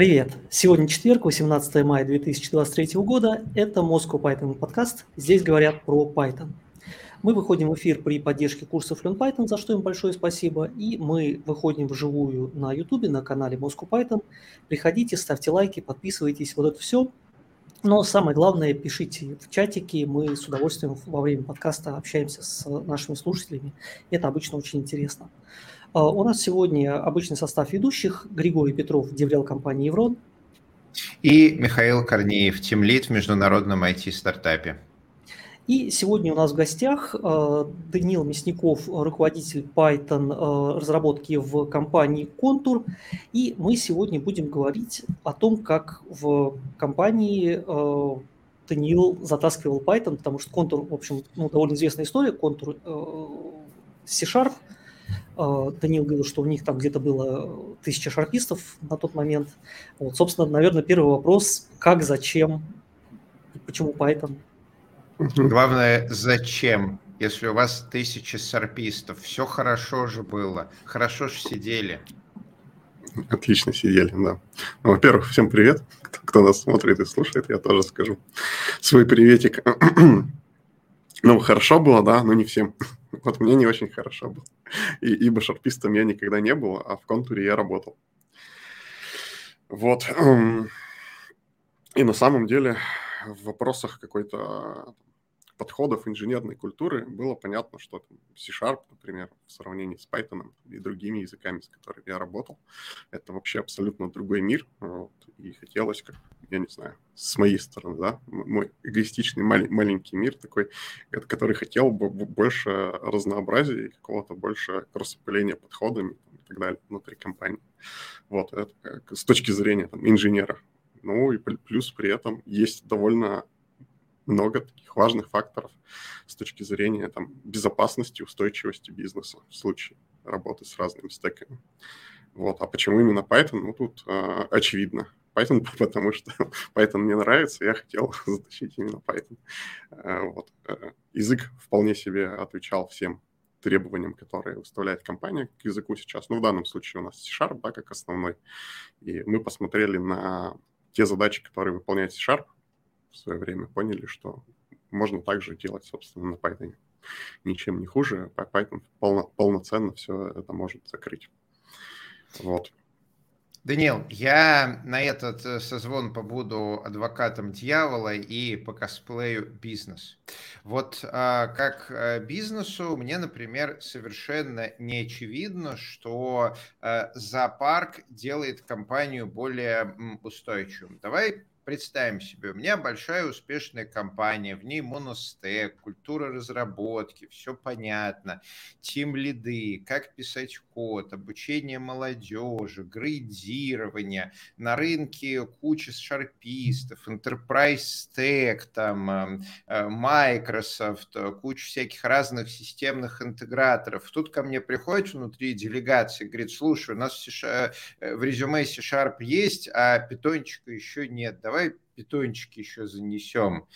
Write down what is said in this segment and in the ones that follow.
Привет! Сегодня четверг, 18 мая 2023 года. Это Moscow Python подкаст. Здесь говорят про Python. Мы выходим в эфир при поддержке курсов Learn Python, за что им большое спасибо. И мы выходим вживую на YouTube, на канале Moscow Python. Приходите, ставьте лайки, подписывайтесь, вот это все. Но самое главное, пишите в чатике. Мы с удовольствием во время подкаста общаемся с нашими слушателями. Это обычно очень интересно. А, у нас сегодня обычный состав ведущих. Григорий Петров, деврел компании «Еврон». И Михаил Корнеев, тимлит в международном IT-стартапе. И сегодня у нас в гостях э, Даниил Мясников, руководитель Python э, разработки в компании Contour. И мы сегодня будем говорить о том, как в компании Даниил затаскивал Python, потому что Contour, в общем, ну, довольно известная история, Contour C-Sharp – а, Данил говорил, что у них там где-то было тысяча шарпистов на тот момент. Вот, собственно, наверное, первый вопрос, как, зачем, почему Python? Главное, зачем? Если у вас тысяча шарпистов, все хорошо же было, хорошо же сидели. Отлично сидели, да. Ну, во-первых, всем привет, кто, кто нас смотрит и слушает, я тоже скажу свой приветик. Ну, хорошо было, да, но не всем. Вот мне не очень хорошо было. И, ибо шарпистом я никогда не был, а в контуре я работал. Вот. И на самом деле в вопросах какой-то подходов инженерной культуры было понятно, что C-Sharp, например, в сравнении с Python и другими языками, с которыми я работал, это вообще абсолютно другой мир. Вот, и хотелось, как, я не знаю, с моей стороны, да, мой эгоистичный мал- маленький мир такой, который хотел бы больше разнообразия и какого-то больше распыления подходами и так далее внутри компании. Вот, это с точки зрения там, инженера. Ну и плюс при этом есть довольно много таких важных факторов с точки зрения там, безопасности, устойчивости бизнеса в случае работы с разными стеками. Вот. А почему именно Python? Ну, тут э, очевидно. Python, потому что Python мне нравится, я хотел затащить именно Python. Э, вот. Э, язык вполне себе отвечал всем требованиям, которые выставляет компания к языку сейчас. Ну, в данном случае у нас C-Sharp, да, как основной. И мы посмотрели на те задачи, которые выполняет C-Sharp, в свое время поняли, что можно также делать, собственно, на Python. Ничем не хуже, Python полно, полноценно все это может закрыть. Вот. Даниил, я на этот э, созвон побуду адвокатом дьявола и по косплею бизнес. Вот а, как а, бизнесу мне, например, совершенно не очевидно, что а, зоопарк делает компанию более устойчивым. Давай Представим себе, у меня большая успешная компания, в ней моностек, культура разработки, все понятно, тим лиды, как писать код, обучение молодежи, грейдирование, на рынке куча шарпистов, Enterprise Stack, там, эм, э, Microsoft, куча всяких разных системных интеграторов. Тут ко мне приходит внутри делегации, говорит, слушай, у нас э, в резюме C-Sharp есть, а питончика еще нет, давай питончики еще занесем.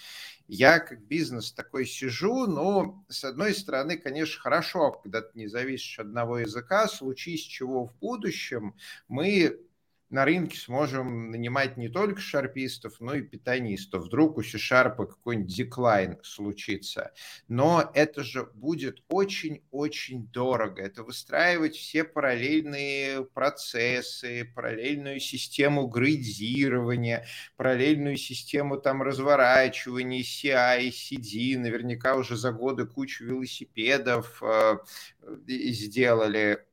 Я как бизнес такой сижу, но с одной стороны, конечно, хорошо, когда ты не зависишь от одного языка, случись чего в будущем, мы на рынке сможем нанимать не только шарпистов, но и питанистов. Вдруг у C-Sharp какой-нибудь деклайн случится. Но это же будет очень-очень дорого. Это выстраивать все параллельные процессы, параллельную систему грейдирования, параллельную систему там разворачивания, CI, CD. Наверняка уже за годы кучу велосипедов э, сделали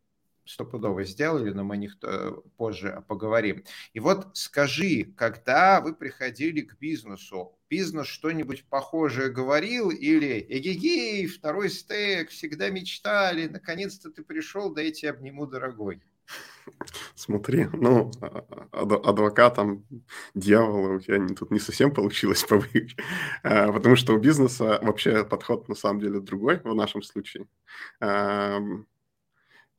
стопудово сделали, но мы них э, позже поговорим. И вот скажи, когда вы приходили к бизнесу, бизнес что-нибудь похожее говорил или эгегей, второй стек, всегда мечтали, наконец-то ты пришел, дайте обниму, дорогой. Смотри, ну, а, а, адвокатом дьявола у тебя тут не совсем получилось побыть, а, потому что у бизнеса вообще подход на самом деле другой в нашем случае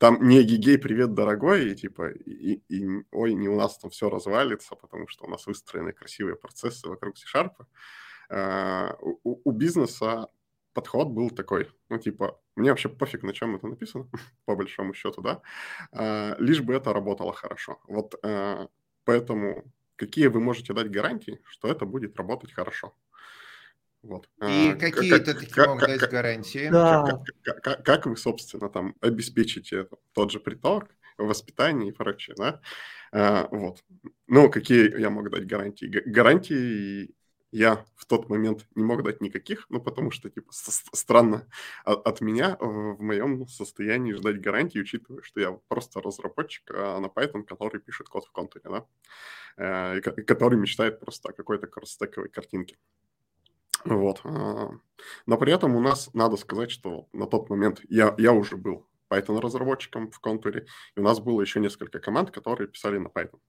там не гигей, привет, дорогой, и типа, и, и, ой, не у нас там все развалится, потому что у нас выстроены красивые процессы вокруг C-Sharp. А, у, у бизнеса подход был такой, ну, типа, мне вообще пофиг, на чем это написано, по большому счету, да, а, лишь бы это работало хорошо. Вот а, Поэтому какие вы можете дать гарантии, что это будет работать хорошо? Вот. И а, какие-то такие как, могут как, дать гарантии. Да. Как, как, как вы, собственно, там обеспечите тот же приток, воспитание и прочее, да? А, вот. Ну, какие я могу дать гарантии? Гарантии я в тот момент не мог дать никаких, ну, потому что, типа, странно от, от меня в моем состоянии ждать гарантии, учитывая, что я просто разработчик а на Python, который пишет код в контуре, да, э, и который мечтает просто о какой-то кросстековой картинке. Вот. А, но при этом у нас, надо сказать, что на тот момент я, я уже был Python-разработчиком в контуре, и у нас было еще несколько команд, которые писали на Python.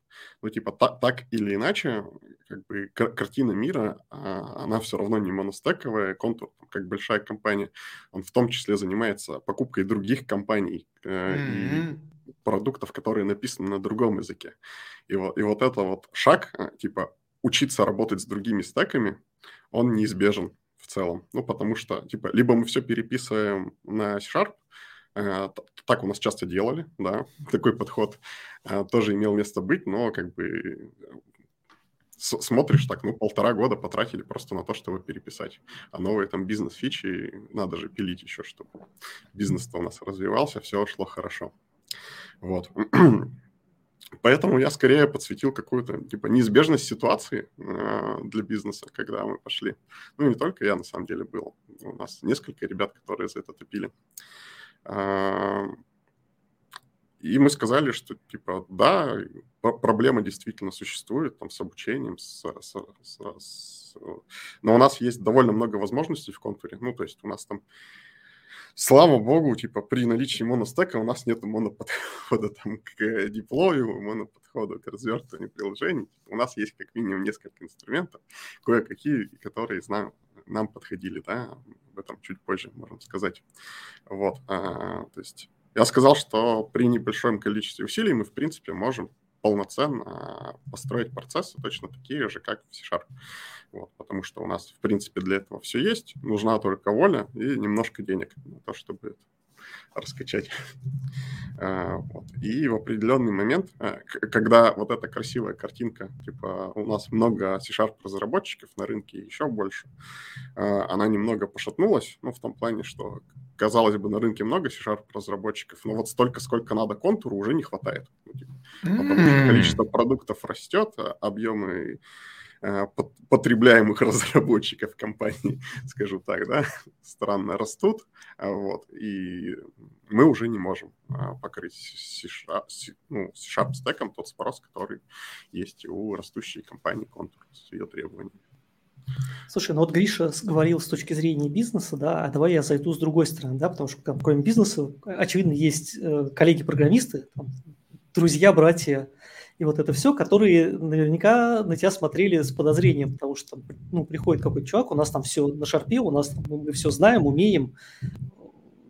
Ну, типа, так, так или иначе, как бы картина мира, а, она все равно не моностековая, контур, как большая компания, он в том числе занимается покупкой других компаний mm-hmm. и продуктов, которые написаны на другом языке. И вот, и вот это вот шаг, а, типа, учиться работать с другими стеками, он неизбежен в целом. Ну, потому что, типа, либо мы все переписываем на C-Sharp, э, так у нас часто делали, да, такой подход э, тоже имел место быть, но как бы смотришь так, ну, полтора года потратили просто на то, чтобы переписать. А новые там бизнес-фичи надо же пилить еще, чтобы бизнес-то у нас развивался, все шло хорошо. Вот. Поэтому я скорее подсветил какую-то типа неизбежность ситуации э, для бизнеса, когда мы пошли. Ну, не только я, на самом деле, был. У нас несколько ребят, которые за это топили. Э, и мы сказали, что, типа, да, проблема действительно существует там с обучением, с, с, с, с... но у нас есть довольно много возможностей в контуре. Ну, то есть у нас там слава богу, типа при наличии моностека у нас нет моноподхода там, к диплою, моноподхода к развертыванию приложений. У нас есть как минимум несколько инструментов, кое-какие, которые знаю, нам подходили, да, об этом чуть позже можем сказать. Вот, а, то есть я сказал, что при небольшом количестве усилий мы, в принципе, можем полноценно построить процессы точно такие же, как в C-Sharp. Вот, потому что у нас, в принципе, для этого все есть. Нужна только воля и немножко денег на то, чтобы это раскачать. А, вот. И в определенный момент, а, когда вот эта красивая картинка, типа у нас много C-Sharp разработчиков на рынке, еще больше, а, она немного пошатнулась, ну, в том плане, что, казалось бы, на рынке много C-Sharp разработчиков, но вот столько, сколько надо контуру, уже не хватает. Ну, типа, потому что количество продуктов растет, объемы потребляемых разработчиков компании, скажу так, да, странно растут, а вот, и мы уже не можем а, покрыть C-Sharp, ну, стеком тот спрос, который есть у растущей компании Contour с ее требованиями. Слушай, ну вот Гриша говорил с точки зрения бизнеса, да, а давай я зайду с другой стороны, да, потому что там, кроме бизнеса, очевидно, есть э, коллеги-программисты, друзья, братья, и вот это все, которые наверняка на тебя смотрели с подозрением, потому что ну, приходит какой-то чувак, у нас там все на шарпе, у нас там, мы все знаем, умеем,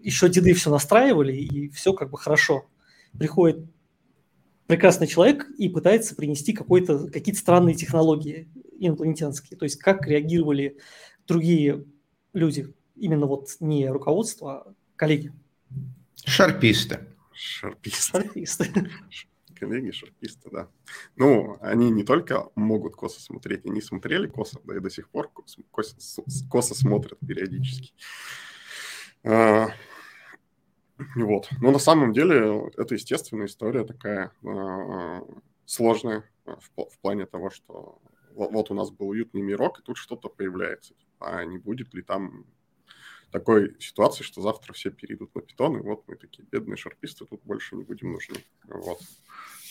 еще деды все настраивали, и все как бы хорошо. Приходит прекрасный человек и пытается принести какой-то, какие-то странные технологии инопланетянские. То есть как реагировали другие люди, именно вот не руководство, а коллеги. Шарписты. Шарписты. Шарписты коллеги, шарписты, да. Ну, они не только могут косо смотреть, они смотрели косо, да и до сих пор косо, косо смотрят периодически. А, вот. Но на самом деле это естественная история такая а, сложная в, в плане того, что вот у нас был уютный мирок, и тут что-то появляется. А не будет ли там такой ситуации, что завтра все перейдут на питон, и вот мы такие бедные шарписты тут больше не будем нужны. Вот.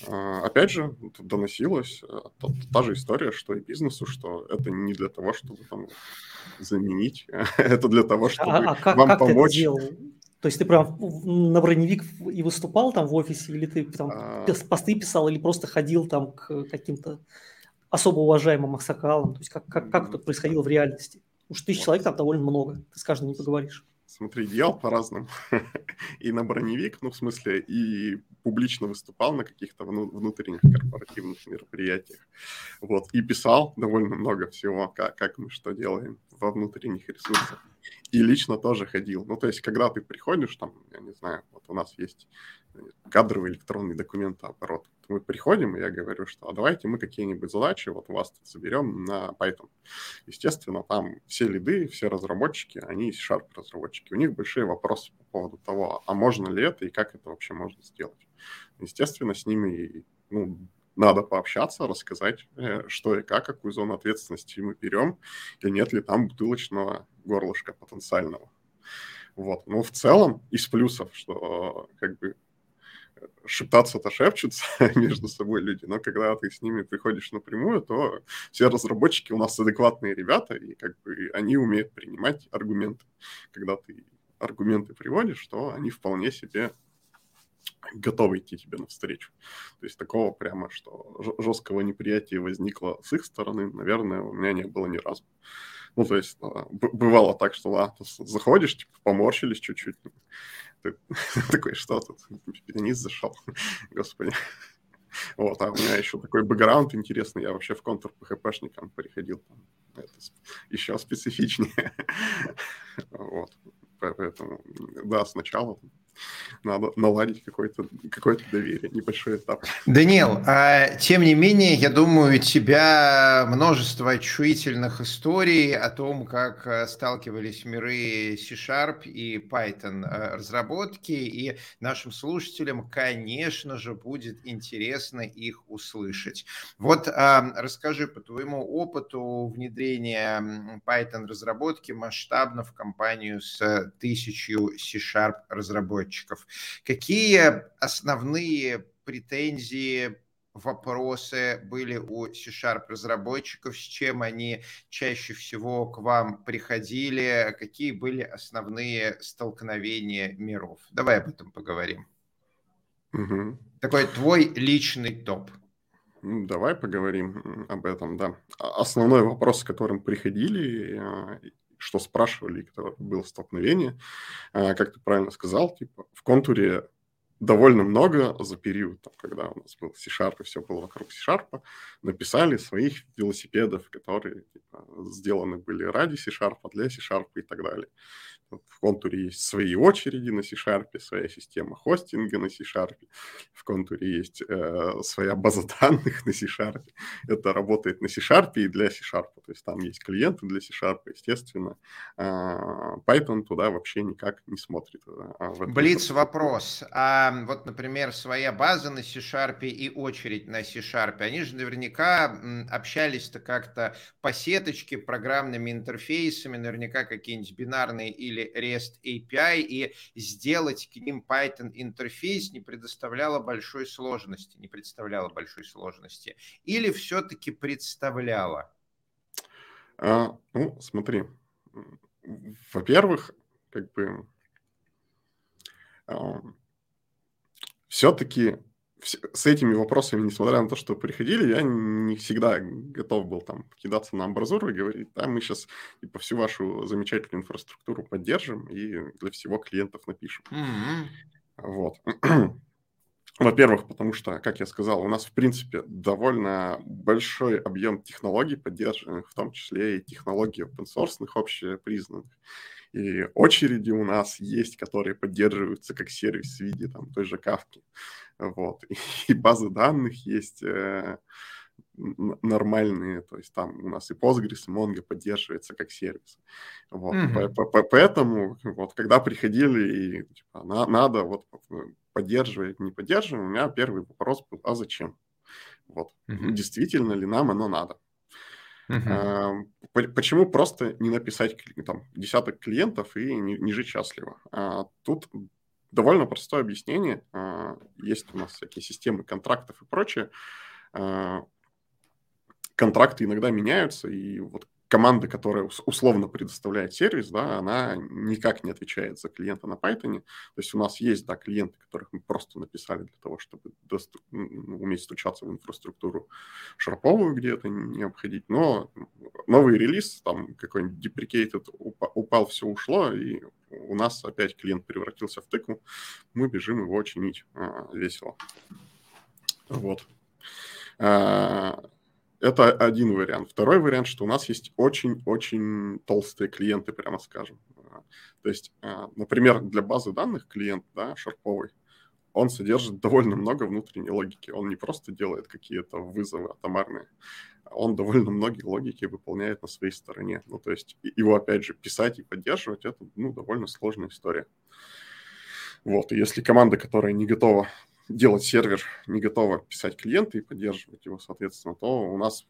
А, опять же, доносилась э, та, та же история, что и бизнесу, что это не для того, чтобы там заменить, это для того, а, чтобы а, а как, вам как помочь. Ты это делал? То есть ты прям на броневик и выступал там в офисе, или ты там а... посты писал, или просто ходил там к каким-то особо уважаемым аксакалам? То есть как, как, как это происходило в реальности? Уж тысяч человек там довольно много, ты с каждым не поговоришь. Смотри, делал по-разному. и на броневик, ну, в смысле, и публично выступал на каких-то внутренних корпоративных мероприятиях. Вот, и писал довольно много всего, как, как мы что делаем во внутренних ресурсах. И лично тоже ходил. Ну, то есть, когда ты приходишь, там, я не знаю, вот у нас есть кадровый электронный документооборот. Мы приходим, и я говорю, что а давайте мы какие-нибудь задачи вот у вас тут заберем на Python. Естественно, там все лиды, все разработчики, они C-Sharp разработчики. У них большие вопросы по поводу того, а можно ли это и как это вообще можно сделать. Естественно, с ними ну, надо пообщаться, рассказать, э, что и как, какую зону ответственности мы берем, и нет ли там бутылочного горлышка потенциального. Вот. Но в целом из плюсов, что как бы шептаться-то шепчутся между собой люди, но когда ты с ними приходишь напрямую, то все разработчики у нас адекватные ребята, и как бы они умеют принимать аргументы. Когда ты аргументы приводишь, то они вполне себе готовы идти тебе навстречу. То есть такого прямо, что жесткого неприятия возникло с их стороны, наверное, у меня не было ни разу. Ну, то есть а, бывало так, что ладно, заходишь, типа, поморщились чуть-чуть. Ты такой, что тут? Пианист зашел. Господи. Вот, а у меня еще такой бэкграунд интересный. Я вообще в контур PHP-шником приходил. Это еще специфичнее. Вот. Поэтому, да, сначала надо наладить какое-то какое доверие, небольшой этап. Даниил, а, тем не менее, я думаю, у тебя множество чувствительных историй о том, как э, сталкивались миры C-Sharp и Python э, разработки, и нашим слушателям, конечно же, будет интересно их услышать. Вот а, расскажи по твоему опыту внедрения Python разработки масштабно в компанию с тысячу C-Sharp разработчиков разработчиков. Какие основные претензии, вопросы были у C-Sharp разработчиков, с чем они чаще всего к вам приходили, какие были основные столкновения миров? Давай об этом поговорим. Угу. Такой твой личный топ. Давай поговорим об этом, да. Основной вопрос, с которым приходили, а, что спрашивали, когда было столкновение. А, как ты правильно сказал, типа в контуре довольно много за период, там, когда у нас был C-Sharp и все было вокруг C-Sharp, написали своих велосипедов, которые типа, сделаны были ради C-Sharp, для C-Sharp и так далее. В контуре есть свои очереди на C-Sharp, своя система хостинга на C-Sharp, в контуре есть э, своя база данных на C-Sharp. Это работает на C-Sharp и для C-Sharp, то есть там есть клиенты для C-Sharp, естественно. А Python туда вообще никак не смотрит. А Блиц вопрос. А вот, например, своя база на C-Sharp и очередь на C-Sharp, они же наверняка общались-то как-то по сеточке, программными интерфейсами, наверняка какие-нибудь бинарные или REST API, и сделать к ним Python интерфейс не предоставляло большой сложности, не представляло большой сложности. Или все-таки представляло? А, ну, смотри. Во-первых, как бы а, все-таки с этими вопросами, несмотря на то, что приходили, я не всегда готов был там кидаться на амбразуру и говорить, да, мы сейчас типа, всю вашу замечательную инфраструктуру поддержим и для всего клиентов напишем. Mm-hmm. Вот. Во-первых, потому что, как я сказал, у нас, в принципе, довольно большой объем технологий поддержанных, в том числе и технологий open source, общепризнанных. И очереди у нас есть, которые поддерживаются как сервис в виде там, той же кавки. Вот. И базы данных есть э, нормальные, то есть там у нас и Postgres, и Mongo поддерживается как сервис. Вот. Mm-hmm. Поэтому вот когда приходили и типа, на, надо вот поддерживать, не поддерживаем, у меня первый вопрос был, а зачем? Вот. Mm-hmm. Действительно ли нам оно надо? Uh-huh. Почему просто не написать там десяток клиентов и не, не жить счастливо? А, тут довольно простое объяснение. А, есть у нас всякие системы контрактов и прочее. А, контракты иногда меняются, и вот команда, которая условно предоставляет сервис, да, она никак не отвечает за клиента на Python. То есть у нас есть, да, клиенты, которых мы просто написали для того, чтобы доступ, уметь стучаться в инфраструктуру шарповую, где это не обходить. Но новый релиз, там какой-нибудь deprecated упал, все ушло, и у нас опять клиент превратился в тыкву. Мы бежим его чинить а, весело. Вот. А, это один вариант. Второй вариант, что у нас есть очень-очень толстые клиенты, прямо скажем. То есть, а, например, для базы данных клиент, да, шарповый, он содержит довольно много внутренней логики. Он не просто делает какие-то вызовы атомарные, он довольно многие логики выполняет на своей стороне. Ну, то есть его, опять же, писать и поддерживать, это, ну, довольно сложная история. Вот, и если команда, которая не готова делать сервер, не готова писать клиенты и поддерживать его, соответственно, то у нас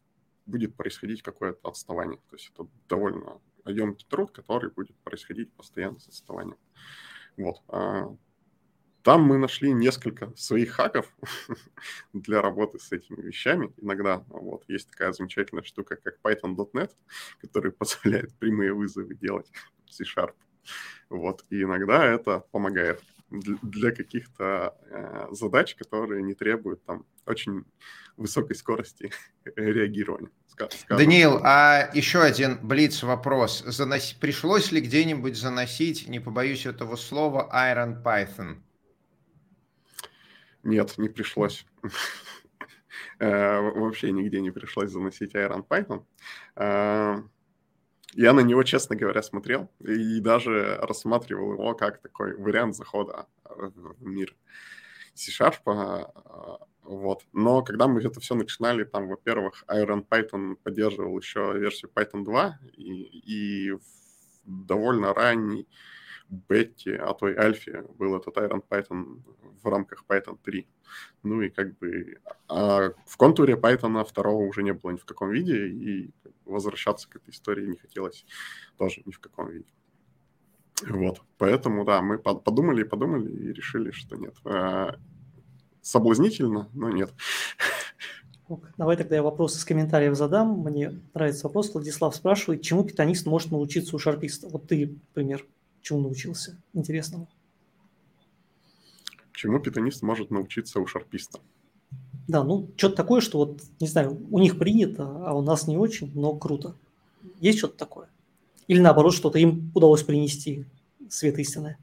будет происходить какое-то отставание. То есть это довольно емкий труд, который будет происходить постоянно с отставанием. Вот. А там мы нашли несколько своих хаков для работы с этими вещами. Иногда вот, есть такая замечательная штука, как Python.NET, который позволяет прямые вызовы делать C-Sharp. Вот. И иногда это помогает для каких-то э, задач, которые не требуют там очень высокой скорости реагирования. Скажем. Даниил, а еще один блиц вопрос. Занос... Пришлось ли где-нибудь заносить, не побоюсь этого слова, Iron Python? Нет, не пришлось. Э, вообще нигде не пришлось заносить Iron Python. Э, я на него, честно говоря, смотрел и даже рассматривал его как такой вариант захода в мир C-Sharp. Вот. Но когда мы это все начинали, там, во-первых, Iron Python поддерживал еще версию Python 2, и, и довольно ранний бете, а то и альфе был этот Iron Python в рамках Python 3. Ну и как бы а в контуре Python второго уже не было ни в каком виде, и возвращаться к этой истории не хотелось тоже ни в каком виде. Вот, поэтому, да, мы подумали и подумали и решили, что нет. А, соблазнительно, но нет. Давай тогда я вопросы из комментариев задам. Мне нравится вопрос. Владислав спрашивает, чему питанист может научиться у шарписта? Вот ты, например, чему научился интересному? Чему питанист может научиться у шарписта? Да, ну, что-то такое, что вот, не знаю, у них принято, а у нас не очень, но круто. Есть что-то такое? Или наоборот, что-то им удалось принести, свет истины?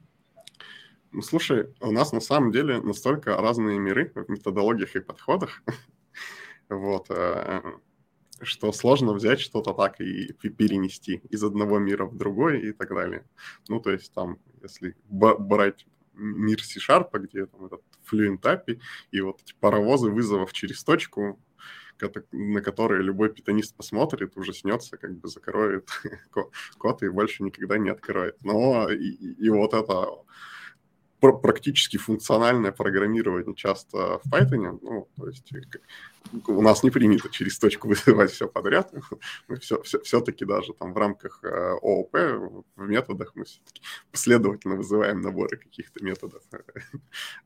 Ну, слушай, у нас на самом деле настолько разные миры в методологиях и подходах, вот, э, что сложно взять что-то так и перенести из одного мира в другой и так далее. Ну, то есть там, если брать мир C-Sharp, где там этот Fluent API, и вот эти паровозы вызовов через точку, на которые любой питонист посмотрит, уже снется, как бы закроет код и больше никогда не откроет. Но и, и вот это практически функциональное программирование часто в Python, ну, то есть э, у нас не принято через точку вызывать все подряд, мы все, все, все-таки даже там в рамках э, ООП в методах мы все-таки последовательно вызываем наборы каких-то методов.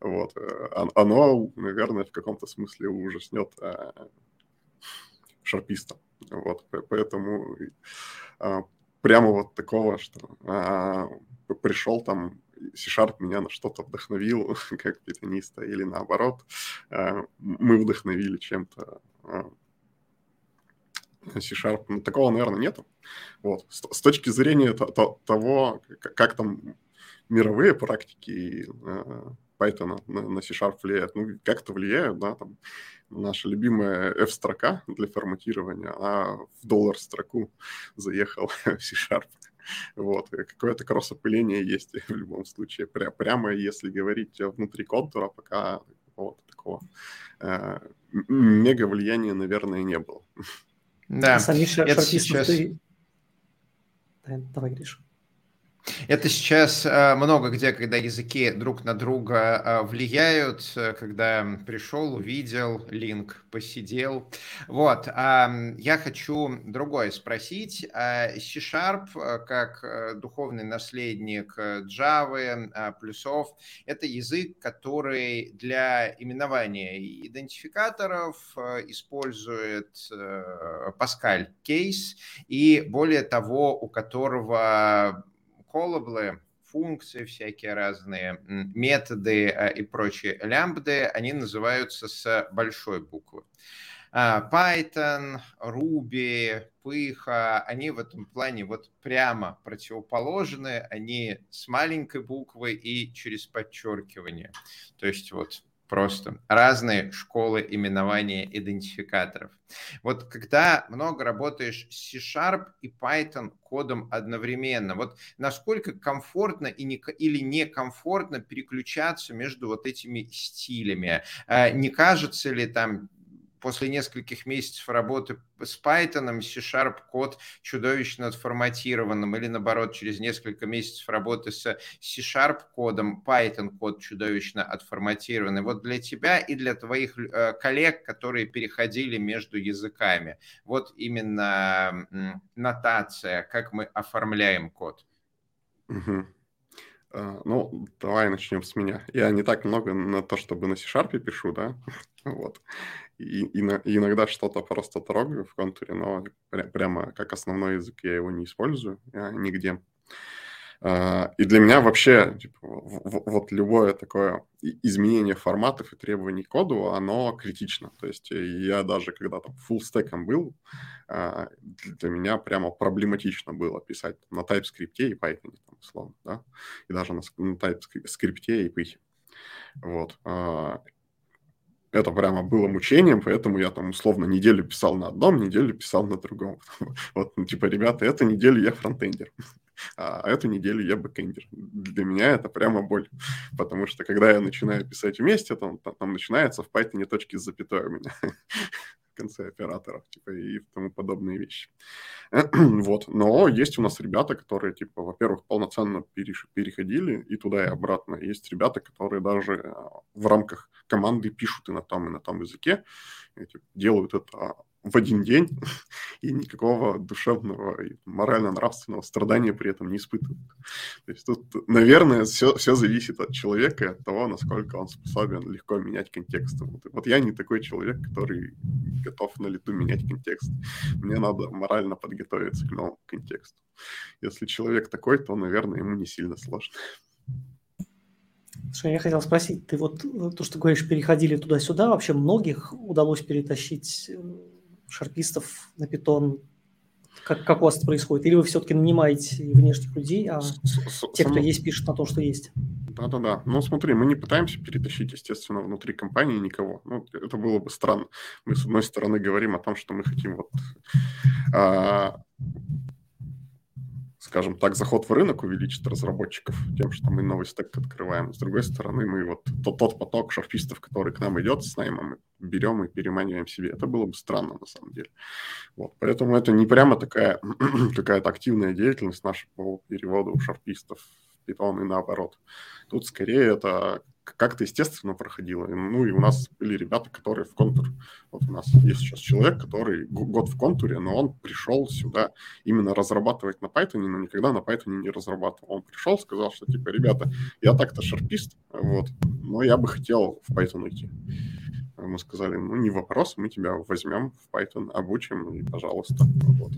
Вот. Э, оно, наверное, в каком-то смысле ужаснет шарписта. Вот. Поэтому прямо вот такого, что пришел там C-Sharp меня на что-то вдохновил, как питаниста, или наоборот, э, мы вдохновили чем-то э, C-Sharp. Ну, такого, наверное, нету. Вот. С, точки зрения того, как там мировые практики э, Python на, на C-Sharp влияют, ну, как-то влияют, да, там, наша любимая F-строка для форматирования, а в доллар-строку заехал в C-Sharp. Вот, какое-то кроссопыление есть в любом случае. Пря прямо если говорить внутри контура, пока какого-то такого э, мега влияния, наверное, не было. Да, Самих это сейчас... Ты... Давай, Гриша. Это сейчас э, много где, когда языки друг на друга э, влияют, э, когда пришел, увидел, линк, посидел. Вот, я хочу другое спросить. C-Sharp, как духовный наследник Java, плюсов, это язык, который для именования идентификаторов использует Pascal кейс, и более того, у которого коллаблы, функции всякие разные, методы а, и прочие лямбды, они называются с большой буквы. А, Python, Ruby, Python, они в этом плане вот прямо противоположны, они с маленькой буквы и через подчеркивание. То есть вот просто разные школы именования идентификаторов. Вот когда много работаешь с C-Sharp и Python кодом одновременно, вот насколько комфортно и не, или некомфортно переключаться между вот этими стилями? А не кажется ли там после нескольких месяцев работы с Python, C-Sharp код чудовищно отформатированным, или наоборот, через несколько месяцев работы с C-Sharp кодом Python код чудовищно отформатированный. Вот для тебя и для твоих э, коллег, которые переходили между языками, вот именно нотация, как мы оформляем код. Угу. Ну, давай начнем с меня. Я не так много на то, чтобы на C-Sharp пишу, да, вот и, и, иногда что-то просто трогаю в контуре, но прямо как основной язык я его не использую я нигде. А, и для меня вообще типа, вот любое такое изменение форматов и требований к коду, оно критично. То есть я даже когда там full стеком был, а, для меня прямо проблематично было писать на TypeScript и Python, там, условно, да, и даже на, на TypeScript и Python. Вот. А, это прямо было мучением, поэтому я там условно неделю писал на одном, неделю писал на другом. Вот, ну, типа, ребята, эту неделю я фронтендер, а эту неделю я бэкендер. Для меня это прямо боль, потому что когда я начинаю писать вместе, там, там, там начинается в Python точки с запятой у меня конце операторов, типа, и тому подобные вещи. вот, но есть у нас ребята, которые, типа, во-первых, полноценно переходили и туда, и обратно. Есть ребята, которые даже а, в рамках команды пишут и на том, и на том языке, и, типа, делают это в один день и никакого душевного и морально-нравственного страдания при этом не испытывают. То есть тут, наверное, все, все зависит от человека и от того, насколько он способен легко менять контекст. Вот, вот я не такой человек, который готов на лету менять контекст. Мне надо морально подготовиться к новому контексту. Если человек такой, то, наверное, ему не сильно сложно. Слушай, я хотел спросить, ты вот э, то, что говоришь, переходили туда-сюда, вообще многих удалось перетащить шарпистов на питон? Как, как у вас это происходит? Или вы все-таки нанимаете внешних людей, а те, кто есть, пишут на то, что есть? Да-да-да. Ну, смотри, мы не пытаемся перетащить, естественно, внутри компании никого. Ну, это было бы странно. Мы, с одной стороны, говорим о том, что мы хотим вот а, скажем так, заход в рынок увеличит разработчиков тем, что мы новый стек открываем. С другой стороны, мы вот тот, тот поток шарфистов, который к нам идет с наймом, берем и переманиваем себе. Это было бы странно на самом деле. Вот. Поэтому это не прямо такая какая-то активная деятельность наша по переводу шарфистов в Python и наоборот. Тут скорее это как-то естественно проходило. Ну и у нас были ребята, которые в контур. Вот у нас есть сейчас человек, который год в контуре, но он пришел сюда именно разрабатывать на Python, но никогда на Python не разрабатывал. Он пришел, сказал, что типа, ребята, я так-то шарпист, вот, но я бы хотел в Python идти. Мы сказали, ну не вопрос, мы тебя возьмем в Python, обучим и пожалуйста. Вот.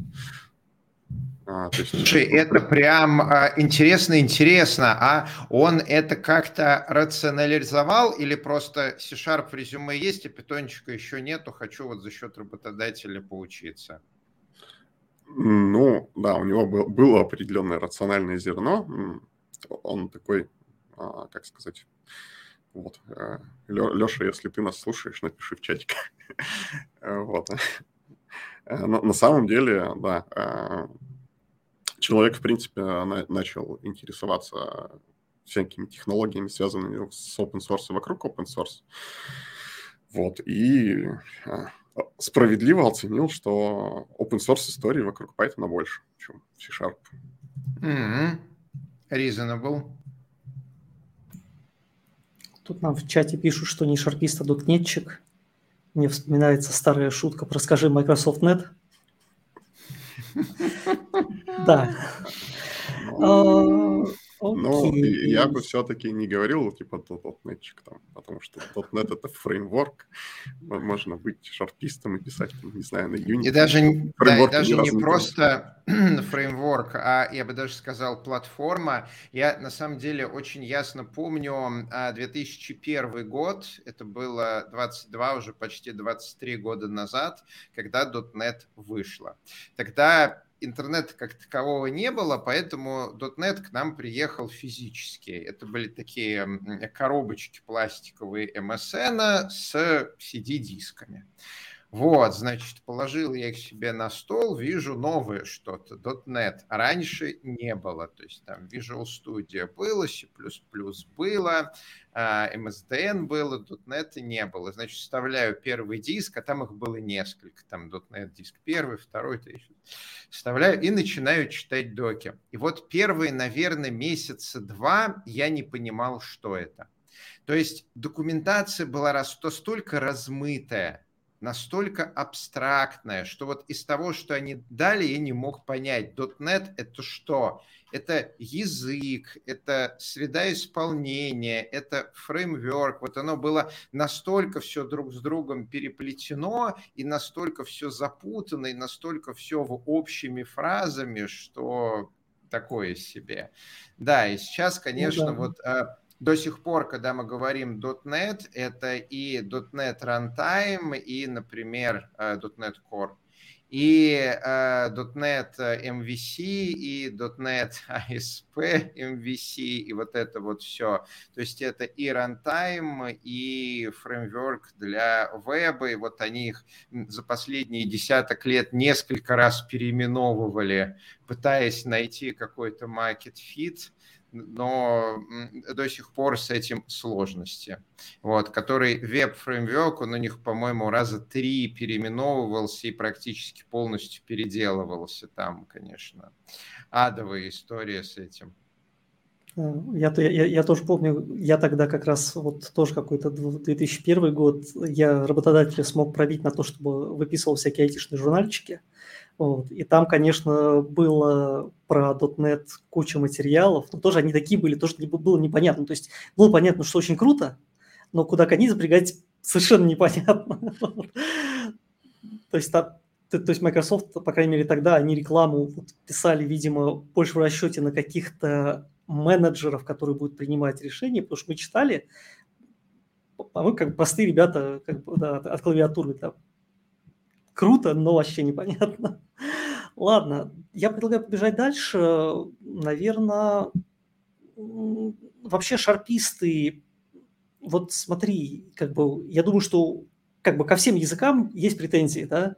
А, есть... Слушай, это прям а, интересно-интересно. А он это как-то рационализовал или просто C-Sharp в резюме есть, а питончика еще нету, хочу вот за счет работодателя поучиться? Ну, да, у него был, было определенное рациональное зерно. Он такой, а, как сказать, вот, э, Леша, если ты нас слушаешь, напиши в чатик. вот. Э, на самом деле, да, э, человек, в принципе, начал интересоваться всякими технологиями, связанными с open source и вокруг open source. Вот, и а, справедливо оценил, что open source истории вокруг Python больше, чем C-Sharp. Mm-hmm. Reasonable. Тут нам в чате пишут, что не шарпист, а дотнетчик. Мне вспоминается старая шутка про «Скажи Microsoft Net». Да. А, ну я бы все-таки не говорил, типа, .NET, там, потому что .NET — это фреймворк. Можно быть шарпистом и писать, не знаю, на Unity. И даже, да, и даже не просто фреймворк, а я бы даже сказал платформа. Я на самом деле очень ясно помню 2001 а, год, это было 22, уже почти 23 года назад, когда .NET вышла. Тогда интернета как такового не было, поэтому .NET к нам приехал физически. Это были такие коробочки пластиковые MSN с CD-дисками. Вот, значит, положил я их себе на стол, вижу новое что-то, .NET. Раньше не было. То есть там Visual Studio было, C++ было, а, MSDN было, .NET не было. Значит, вставляю первый диск, а там их было несколько. Там .NET диск первый, второй, третий. Вставляю и начинаю читать доки. И вот первые, наверное, месяца два я не понимал, что это. То есть документация была настолько размытая, настолько абстрактная, что вот из того, что они дали, я не мог понять. .NET — это что? Это язык, это среда исполнения, это фреймворк. Вот оно было настолько все друг с другом переплетено и настолько все запутано, и настолько все общими фразами, что такое себе. Да, и сейчас, конечно, ну, да. вот а, до сих пор, когда мы говорим .NET, это и .NET Runtime, и, например, э, .NET Core, и э, .NET MVC, и .NET ASP MVC, и вот это вот все. То есть это и runtime, и фреймворк для веба, и вот они их за последние десяток лет несколько раз переименовывали, пытаясь найти какой-то market fit но до сих пор с этим сложности. Вот, который веб-фреймворк, он у них, по-моему, раза три переименовывался и практически полностью переделывался. Там, конечно, адовая история с этим. Э, я, я, я тоже помню, я тогда как раз вот тоже какой-то 2001 год, я работодателя смог пробить на то, чтобы выписывал всякие айтишные журнальчики. Вот. И там, конечно, было про .NET куча материалов, но тоже они такие были, тоже было непонятно. То есть было понятно, что очень круто, но куда коней запрягать совершенно непонятно. То есть, то, есть Microsoft, по крайней мере, тогда они рекламу писали, видимо, больше в расчете на каких-то менеджеров, которые будут принимать решения, потому что мы читали, а мы как простые ребята как да, от клавиатуры там, круто, но вообще непонятно. Ладно, я предлагаю побежать дальше. Наверное, вообще шарписты, вот смотри, как бы, я думаю, что как бы ко всем языкам есть претензии, да?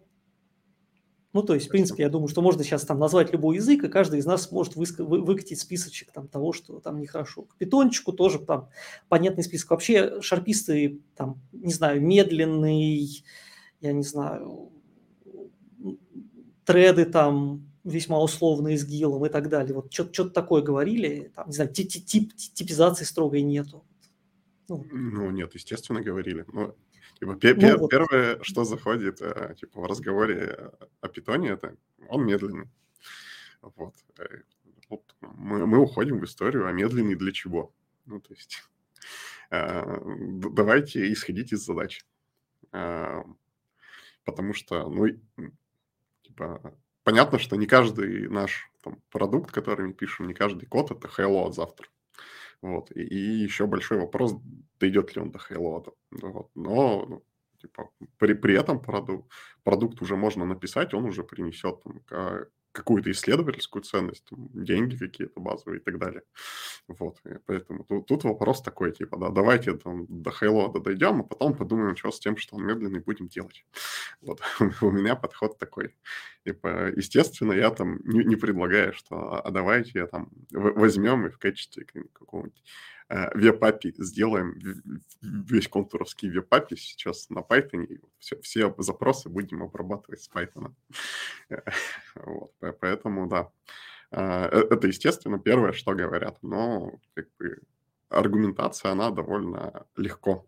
Ну, то есть, в принципе, я думаю, что можно сейчас там назвать любой язык, и каждый из нас может выска- вы- выкатить списочек там того, что там нехорошо. К питончику тоже там понятный список. Вообще шарписты, там, не знаю, медленный, я не знаю, треды там весьма условные с гилом и так далее. Вот что-то такое говорили, там, не знаю, тип, тип, типизации строгой нету. Ну, ну нет, естественно, говорили. Но Типа, пе- ну, вот. Первое, что заходит э, типа, в разговоре о питоне, это он медленный. Вот. Э, вот. Мы, мы уходим в историю, а медленный для чего? Ну, то есть э, давайте исходить из задач. Э, потому что, ну, типа, понятно, что не каждый наш там, продукт, который мы пишем, не каждый код – это hello от завтра. Вот. И, и еще большой вопрос, дойдет ли он до хейлода. Вот. Но ну, типа, при, при этом продукт, продукт уже можно написать, он уже принесет там, какую-то исследовательскую ценность, там, деньги какие-то базовые и так далее. Вот, и поэтому тут, тут вопрос такой, типа, да, давайте там до хейлода дойдем, а потом подумаем, что с тем, что он медленный, будем делать. Вот, у меня подход такой. Типа, естественно, я там не, не предлагаю, что, а давайте я там возьмем и в качестве какого-нибудь Э, веб-API сделаем весь контуровский веб-API сейчас на Python, и все, все запросы будем обрабатывать с Python. вот, поэтому, да, э, э, это, естественно, первое, что говорят, но как бы, аргументация, она довольно легко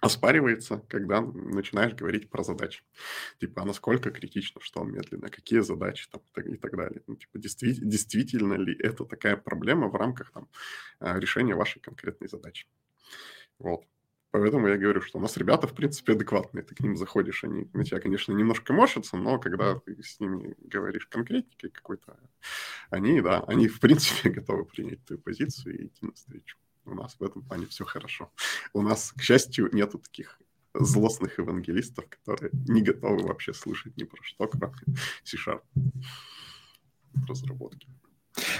оспаривается, когда начинаешь говорить про задачи. Типа, а насколько критично, что он медленно, какие задачи там и так далее. Ну, типа, действительно, действительно ли это такая проблема в рамках там, а, решения вашей конкретной задачи. Вот. Поэтому я говорю, что у нас ребята, в принципе, адекватные. Ты к ним заходишь, они на тебя, конечно, немножко морщатся, но когда ты с ними говоришь конкретикой какой-то, они, да, они, в принципе, готовы принять твою позицию и идти навстречу. У нас в этом плане все хорошо. У нас, к счастью, нету таких злостных евангелистов, которые не готовы вообще слышать ни про что, кроме C-Sharp разработки.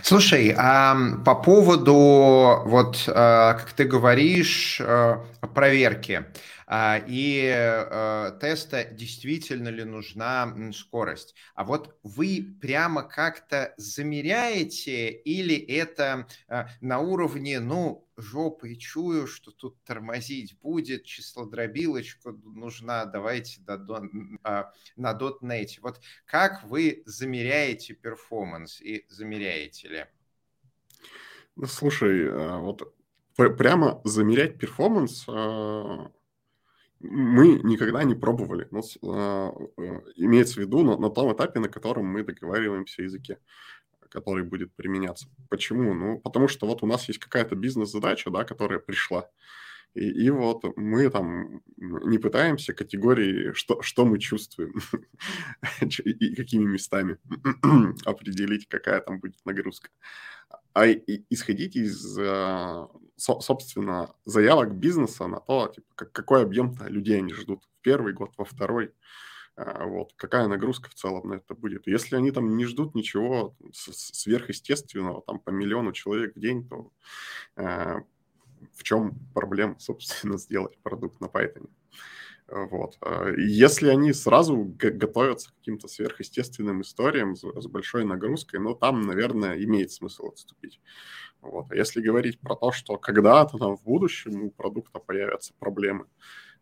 Слушай, а по поводу, вот, а, как ты говоришь, а, проверки и теста, действительно ли нужна скорость. А вот вы прямо как-то замеряете или это на уровне, ну, жопой чую, что тут тормозить будет, числодробилочку нужна, давайте на, на .NET. Вот как вы замеряете перформанс и замеряете ли? Ну, слушай, а, вот прямо замерять перформанс а, мы никогда не пробовали. Ну, имеется в виду на, на том этапе, на котором мы договариваемся о языке который будет применяться. Почему? Ну, потому что вот у нас есть какая-то бизнес-задача, да, которая пришла. И, и вот мы там не пытаемся категории, что, что мы чувствуем и какими местами определить, какая там будет нагрузка. А исходить из, э, собственно, заявок бизнеса на то, типа, какой объем людей они ждут в первый год, во второй. А, вот, какая нагрузка в целом на это будет. Если они там не ждут ничего сверхъестественного, там по миллиону человек в день, то в чем проблема, собственно, сделать продукт на Python? Вот. А, если они сразу готовятся к каким-то сверхъестественным историям с, большой нагрузкой, ну, там, наверное, имеет смысл отступить. Вот. А если говорить про то, что когда-то там в будущем у продукта появятся проблемы,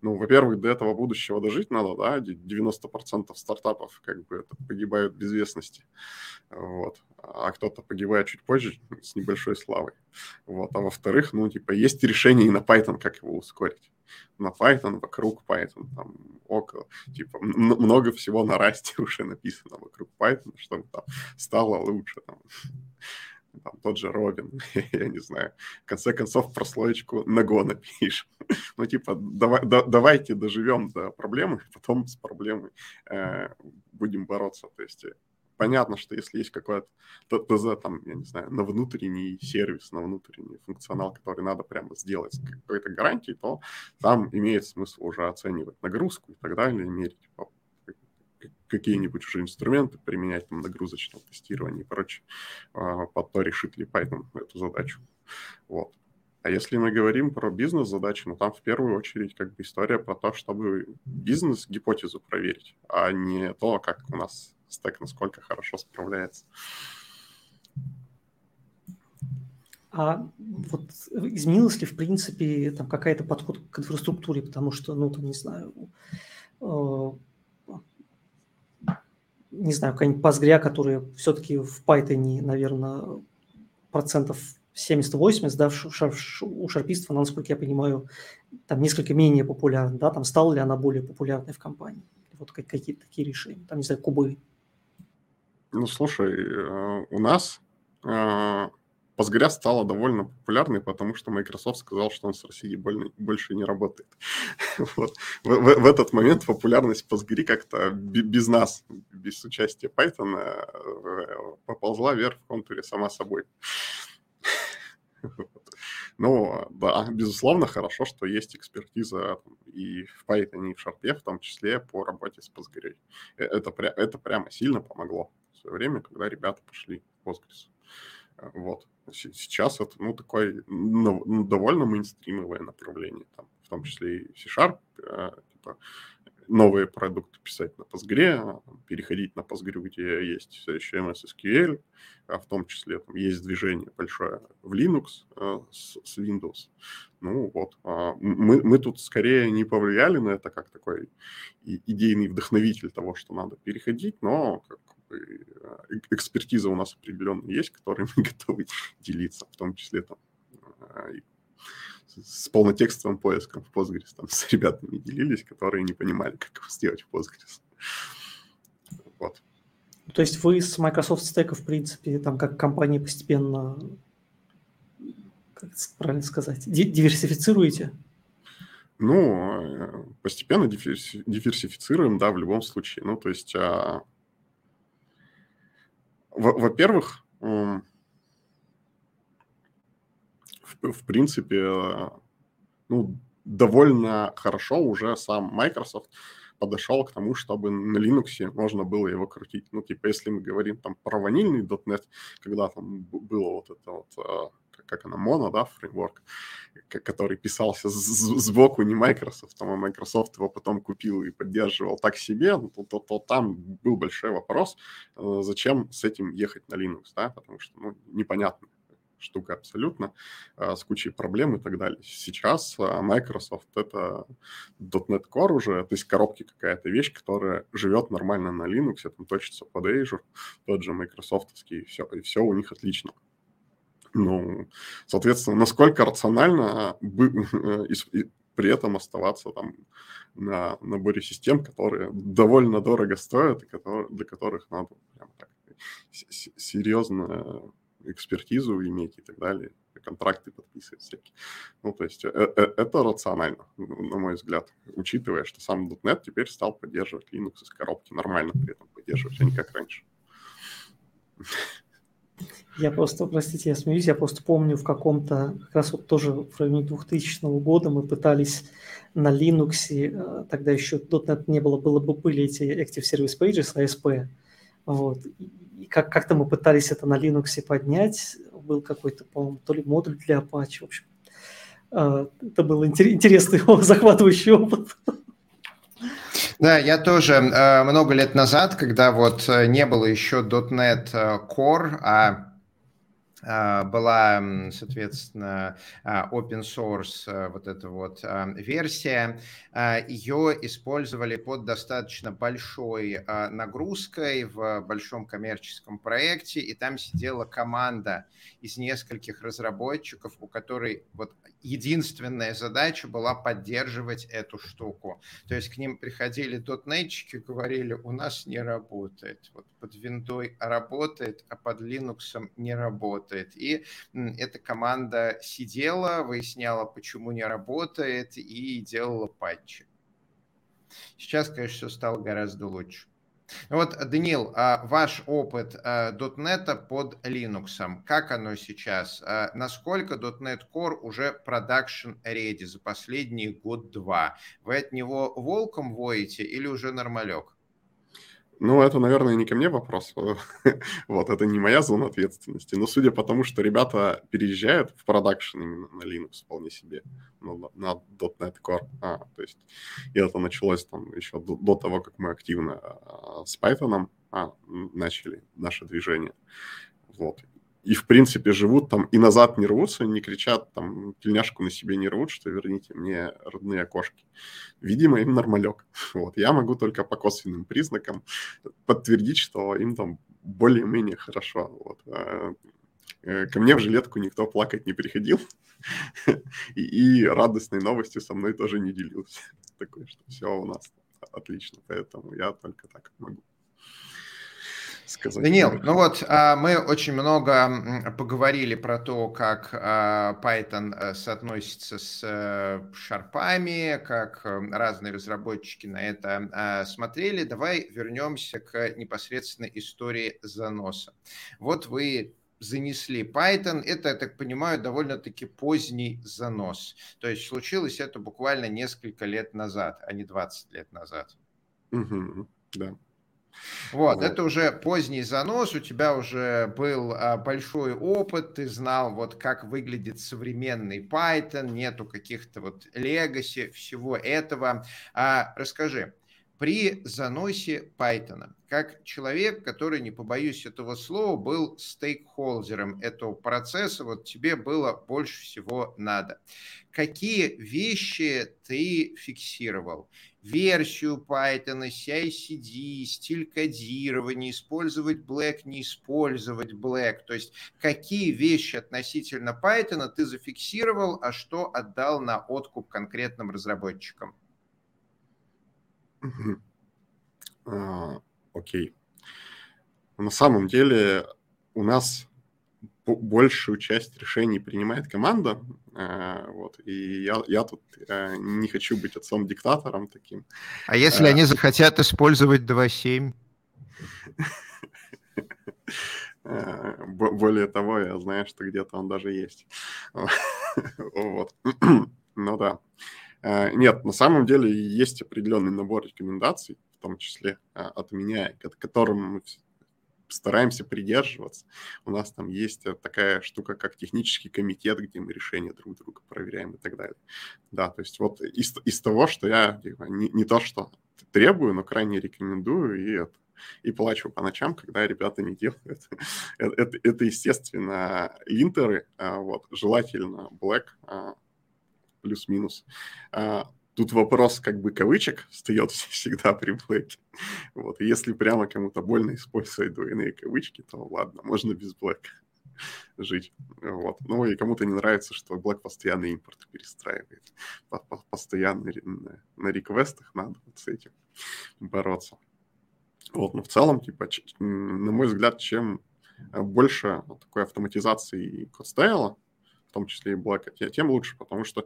ну, во-первых, до этого будущего дожить надо, да, 90% стартапов как бы погибают в известности, вот, а кто-то погибает чуть позже с небольшой славой, вот, а во-вторых, ну, типа, есть решение и на Python, как его ускорить, на Python, вокруг Python, там, около, типа, много всего на расте уже написано вокруг Python, чтобы там стало лучше, там, там, тот же Робин, я не знаю, в конце концов прослоечку на Go напишем. ну, типа, давай, да, давайте доживем до проблемы, потом с проблемой э, будем бороться. То есть понятно, что если есть какой-то ТЗ, там, я не знаю, на внутренний сервис, на внутренний функционал, который надо прямо сделать с какой-то гарантией, то там имеет смысл уже оценивать нагрузку и так далее, мерить какие-нибудь уже инструменты применять там нагрузочное тестирование и прочее, а, под то решит ли Python эту задачу. Вот. А если мы говорим про бизнес-задачи, ну там в первую очередь как бы история про то, чтобы бизнес-гипотезу проверить, а не то, как у нас стек насколько хорошо справляется. А вот изменилась ли, в принципе, там какая-то подход к инфраструктуре, потому что, ну, там, не знаю, э, не знаю, какая-нибудь Postgre, которая все-таки в Python, наверное, процентов 70-80, да, у шарпиства, насколько я понимаю, там несколько менее популярна, да, там стала ли она более популярной в компании? Вот какие-то такие решения, там, не знаю, кубы. Ну, слушай, э, у нас э, Postgres стала довольно популярной, потому что Microsoft сказал, что он с Россией больше не работает. вот. в, в, в этот момент популярность Postgre как-то без нас, без участия Python, э, поползла вверх в контуре сама собой. Ну, да, безусловно, хорошо, что есть экспертиза и в Python, и в Sharp, в том числе по работе с Postgre. Э, это, это прямо сильно помогло в свое время, когда ребята пошли в Postgres. Вот. Сейчас это, ну, такое ну, довольно мейнстримовое направление, там, в том числе и C-Sharp, э, типа, новые продукты писать на Postgre, переходить на Postgre, где есть еще MS SQL, а в том числе там есть движение большое в Linux э, с, с Windows. Ну вот, мы, мы тут скорее не повлияли на это как такой идейный вдохновитель того, что надо переходить, но как экспертиза у нас определенно есть, которой мы готовы делиться, в том числе там э, с полнотекстовым поиском в Postgres там с ребятами делились, которые не понимали, как его сделать в Postgres. Вот. То есть вы с Microsoft Stack, в принципе, там как компания постепенно, как правильно сказать, диверсифицируете? Ну, э, постепенно диверсифицируем, да, в любом случае. Ну, то есть а, во-первых, в, принципе, ну, довольно хорошо уже сам Microsoft подошел к тому, чтобы на Linux можно было его крутить. Ну, типа, если мы говорим там про ванильный .NET, когда там было вот это вот а, как она, Mono, да, фреймворк, который писался сбоку не Microsoft, а Microsoft его потом купил и поддерживал так себе, ну, то, то, то там был большой вопрос, э, зачем с этим ехать на Linux, да, потому что, ну, непонятно штука абсолютно, э, с кучей проблем и так далее. Сейчас э, Microsoft — это .NET Core уже, то есть коробки какая-то вещь, которая живет нормально на Linux, там точится под Azure, тот же Microsoft, и все, и все у них отлично. Ну, соответственно, насколько рационально при этом оставаться там на наборе систем, которые довольно дорого стоят и которые, для которых надо прям так серьезную экспертизу иметь и так далее, контракты подписывать всякие. Ну, то есть э, э, это рационально, на мой взгляд, учитывая, что сам .NET теперь стал поддерживать Linux из коробки, нормально при этом поддерживать, а не как раньше. Я просто, простите, я смеюсь, я просто помню в каком-то, как раз вот тоже в районе 2000 года мы пытались на Linux, э, тогда еще .NET не было, было бы были эти Active Service Pages, ASP, вот, и как- как-то мы пытались это на Linux поднять, был какой-то, по-моему, то ли модуль для Apache, в общем. Э, это был интересный, захватывающий опыт. Да, я тоже э, много лет назад, когда вот э, не было еще .NET э, Core, а была, соответственно, open source вот эта вот версия. Ее использовали под достаточно большой нагрузкой в большом коммерческом проекте, и там сидела команда из нескольких разработчиков, у которой вот единственная задача была поддерживать эту штуку. То есть к ним приходили дотнетчики, говорили, у нас не работает. Вот под виндой работает, а под Linux не работает. И эта команда сидела, выясняла, почему не работает, и делала патчи. Сейчас, конечно, все стало гораздо лучше. Вот, Данил, а ваш опыт .NET а, под Linux, как оно сейчас? А насколько .NET Core уже production ready за последний год-два? Вы от него волком воете или уже нормалек? Ну, это, наверное, не ко мне вопрос. вот, это не моя зона ответственности. Но судя по тому, что ребята переезжают в продакшн именно на Linux вполне себе, ну, на .NET Core, а, то есть и это началось там еще до, до того, как мы активно а, с Python а, начали наше движение. Вот и, в принципе, живут там и назад не рвутся, не кричат, там, тельняшку на себе не рвут, что верните мне родные окошки. Видимо, им нормалек. Вот. Я могу только по косвенным признакам подтвердить, что им там более-менее хорошо. Вот. А, э, ко мне в жилетку никто плакать не приходил, и, радостной новостью со мной тоже не делился. Такое, что все у нас отлично, поэтому я только так могу сказать. Данил, ну вот а, мы очень много поговорили про то, как а, Python э, соотносится с э, шарпами, как э, разные разработчики на это а, смотрели. Давай вернемся к непосредственно истории заноса. Вот вы занесли Python. Это, я так понимаю, довольно-таки поздний занос. То есть случилось это буквально несколько лет назад, а не 20 лет назад. Угу, да. Вот, вот, это уже поздний занос, у тебя уже был а, большой опыт, ты знал, вот как выглядит современный Python, нету каких-то вот legacy, всего этого. А, расскажи, при заносе Python, как человек, который, не побоюсь этого слова, был стейкхолдером этого процесса, вот тебе было больше всего надо. Какие вещи ты фиксировал? Версию Python, CI-CD, стиль кодирования, использовать Black, не использовать Black. То есть какие вещи относительно Python ты зафиксировал, а что отдал на откуп конкретным разработчикам? А, окей. На самом деле у нас большую часть решений принимает команда, э, вот, и я, я тут э, не хочу быть отцом-диктатором таким. А если а, они захотят использовать 2.7? Более того, я знаю, что где-то он даже есть. Вот. Ну да. Нет, на самом деле есть определенный набор рекомендаций, в том числе от меня, к которым мы стараемся придерживаться. У нас там есть э, такая штука, как технический комитет, где мы решения друг друга проверяем и так далее. Да, то есть вот из, из того, что я типа, не, не то, что требую, но крайне рекомендую, и это и плачу по ночам, когда ребята не делают. это, это, это, естественно, линтеры, а, вот, желательно black, а, плюс-минус. Тут вопрос как бы кавычек встает всегда при блэке. Вот. И если прямо кому-то больно использовать двойные кавычки, то ладно, можно без блэка жить. Вот. Ну и кому-то не нравится, что Black постоянно импорт перестраивает. Постоянно на, реквестах надо вот с этим бороться. Вот, но в целом, типа, на мой взгляд, чем больше такой автоматизации кодстейла, в том числе и Black, тем лучше, потому что э,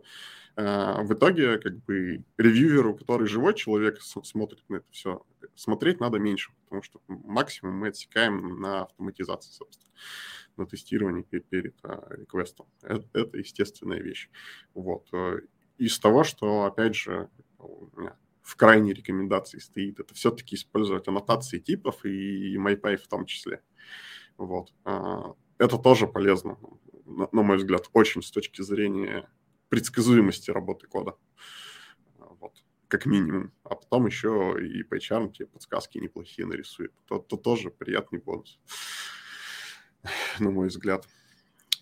в итоге как бы ревьюверу, который живой человек, смотрит на это все, смотреть надо меньше, потому что максимум мы отсекаем на автоматизации, собственно, на тестировании перед а, реквестом. Это, это естественная вещь. Вот. Э, из того, что, опять же, у меня в крайней рекомендации стоит, это все-таки использовать аннотации типов и MyPy в том числе. Вот. А, это тоже полезно на мой взгляд, очень с точки зрения предсказуемости работы кода. Вот, как минимум. А потом еще и PyCharm тебе подсказки неплохие нарисует. То, то тоже приятный бонус, на мой взгляд.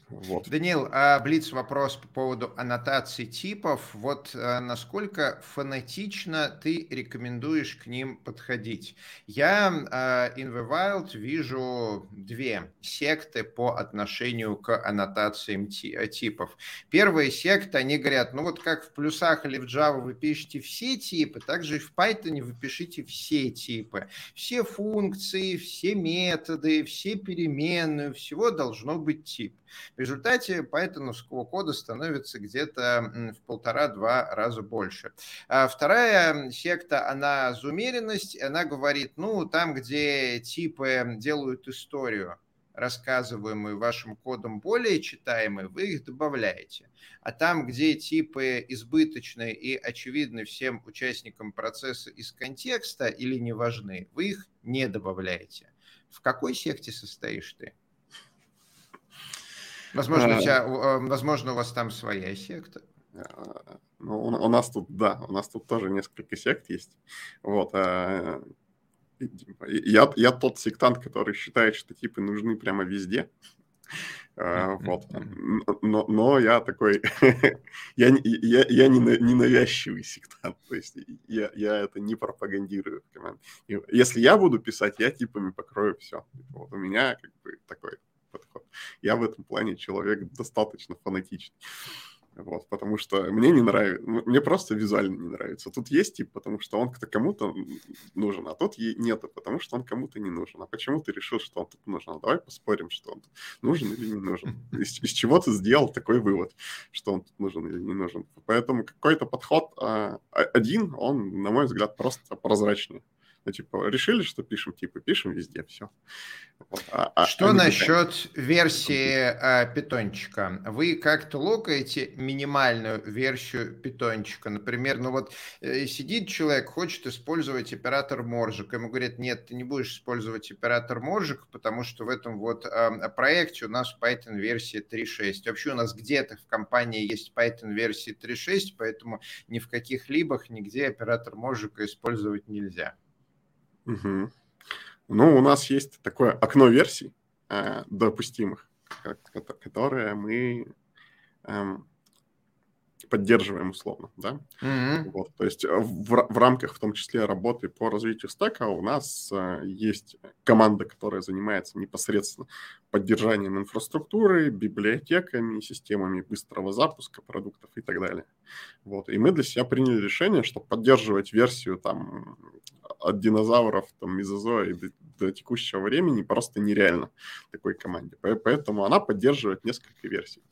Вот. Даниил, а Блиц вопрос по поводу аннотаций типов. Вот а, насколько фанатично ты рекомендуешь к ним подходить? Я а, in the Wild вижу две секты по отношению к аннотациям типов. Первая секта, они говорят, ну вот как в плюсах или в Java вы пишете все типы, так же и в Python вы пишите все типы. Все функции, все методы, все переменные, всего должно быть тип. В результате пайтоновского кода становится где-то в полтора-два раза больше. А вторая секта, она за умеренность, она говорит, ну, там, где типы делают историю, рассказываемые вашим кодом более читаемые, вы их добавляете. А там, где типы избыточны и очевидны всем участникам процесса из контекста или не важны, вы их не добавляете. В какой секте состоишь ты? Возможно, у, тебя, э, возможно, у вас там своя секта. А, ну, у, нас тут, да, у нас тут тоже несколько сект есть. Вот. А, я, я тот сектант, который считает, что типы нужны прямо везде. А, вот. Но, но я такой, я, я, я не, не навязчивый сектант, то есть я, я это не пропагандирую. Если я буду писать, я типами покрою все. Вот у меня как бы такой подход. Я в этом плане человек достаточно фанатичный. Вот, потому что мне не нравится, мне просто визуально не нравится. Тут есть тип, потому что он кому-то нужен, а тут нету, потому что он кому-то не нужен. А почему ты решил, что он тут нужен? А давай поспорим, что он нужен или не нужен. Из, из чего ты сделал такой вывод, что он тут нужен или не нужен. Поэтому какой-то подход а, один, он, на мой взгляд, просто прозрачнее. Ну, типа, решили, что пишем, типа, пишем везде, все. Вот. А, а, что а насчет версии а, питончика? Вы как-то локаете минимальную версию питончика? Например, ну вот э, сидит человек, хочет использовать оператор моржик, ему говорят, нет, ты не будешь использовать оператор моржик, потому что в этом вот а, проекте у нас Python версия 3.6. Вообще у нас где-то в компании есть Python версии 3.6, поэтому ни в каких либах нигде оператор моржика использовать нельзя. Угу. Ну, у нас есть такое окно версий э, допустимых, которое мы э, поддерживаем условно, да. Mm-hmm. Вот, то есть в, в рамках, в том числе, работы по развитию стека у нас э, есть команда, которая занимается непосредственно поддержанием инфраструктуры, библиотеками, системами быстрого запуска продуктов и так далее. Вот, и мы для себя приняли решение, что поддерживать версию там от динозавров, там, мезозоя до, до текущего времени просто нереально такой команде. Поэтому она поддерживает несколько версий.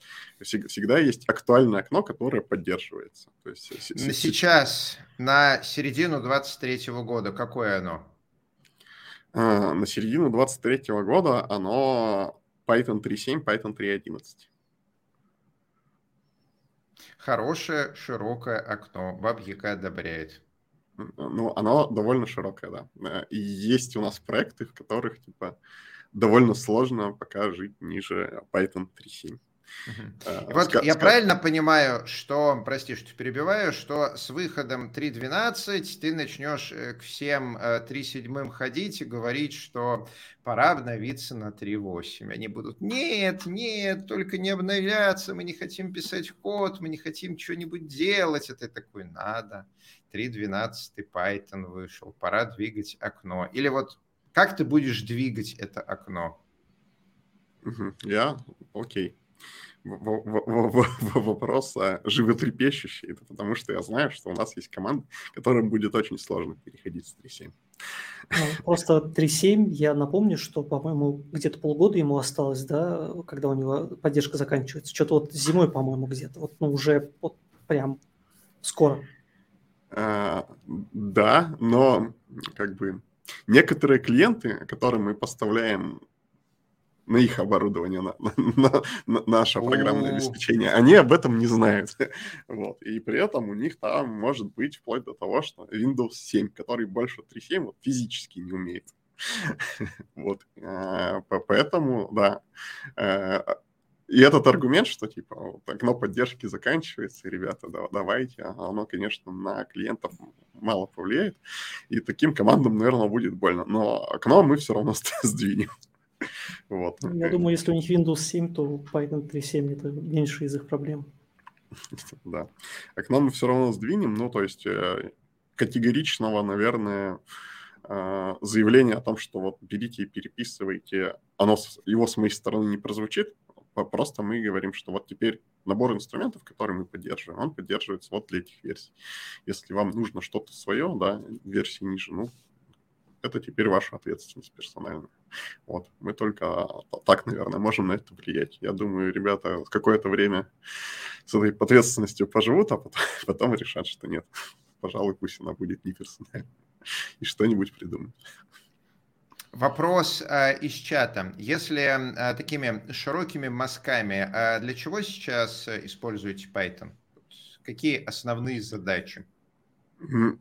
Всегда есть актуальное окно, которое поддерживается. То есть, Сейчас, на середину 23 года, какое оно? А, на середину 23 года оно Python 3.7, Python 3.11. Хорошее широкое окно. Бабьяка одобряет. Ну, оно довольно широкое, да. Э, и есть у нас проекты, в которых, типа, довольно сложно пока жить ниже Python 3.7. Uh-huh. И вот я правильно понимаю, что, прости, что перебиваю, что с выходом 3.12 ты начнешь э, к всем 3.7 э, ходить и говорить, что пора обновиться на 3.8. Они будут, нет, нет, только не обновляться, мы не хотим писать код, мы не хотим что-нибудь делать. Это такой, надо. 3.12 Python вышел, пора двигать окно. Или вот как ты будешь двигать это окно? Я? Окей. Вопрос животрепещущий, это потому что я знаю, что у нас есть команда, которым будет очень сложно переходить с 3.7. Ну, просто 3.7, я напомню, что, по-моему, где-то полгода ему осталось, да, когда у него поддержка заканчивается. Что-то вот зимой, по-моему, где-то. Вот, ну, уже вот прям скоро. А, да, но как бы некоторые клиенты, которым мы поставляем на их оборудование, на, на, на наше программное обеспечение, они об этом не знают. вот. И при этом у них там может быть вплоть до того, что Windows 7, который больше 3.7, вот, физически не умеет. вот. А, поэтому, да, э, и этот аргумент, что типа вот, окно поддержки заканчивается, ребята, да, давайте, оно, конечно, на клиентов мало повлияет, и таким командам, наверное, будет больно. Но окно мы все равно сдвинем. Вот. Я думаю, если у них Windows 7, то Python 3.7 это меньше из их проблем. Да. Окно мы все равно сдвинем, ну, то есть э, категоричного, наверное, э, заявления о том, что вот берите и переписывайте, оно, его с моей стороны не прозвучит, Просто мы говорим, что вот теперь набор инструментов, который мы поддерживаем, он поддерживается вот для этих версий. Если вам нужно что-то свое, да, версии ниже, ну, это теперь ваша ответственность персональная. Вот. Мы только так, наверное, можем на это влиять. Я думаю, ребята какое-то время с этой ответственностью поживут, а потом, потом решат, что нет. Пожалуй, пусть она будет не персональной. И что-нибудь придумать. Вопрос э, из чата. Если э, такими широкими мазками, э, для чего сейчас используете Python? Какие основные задачи?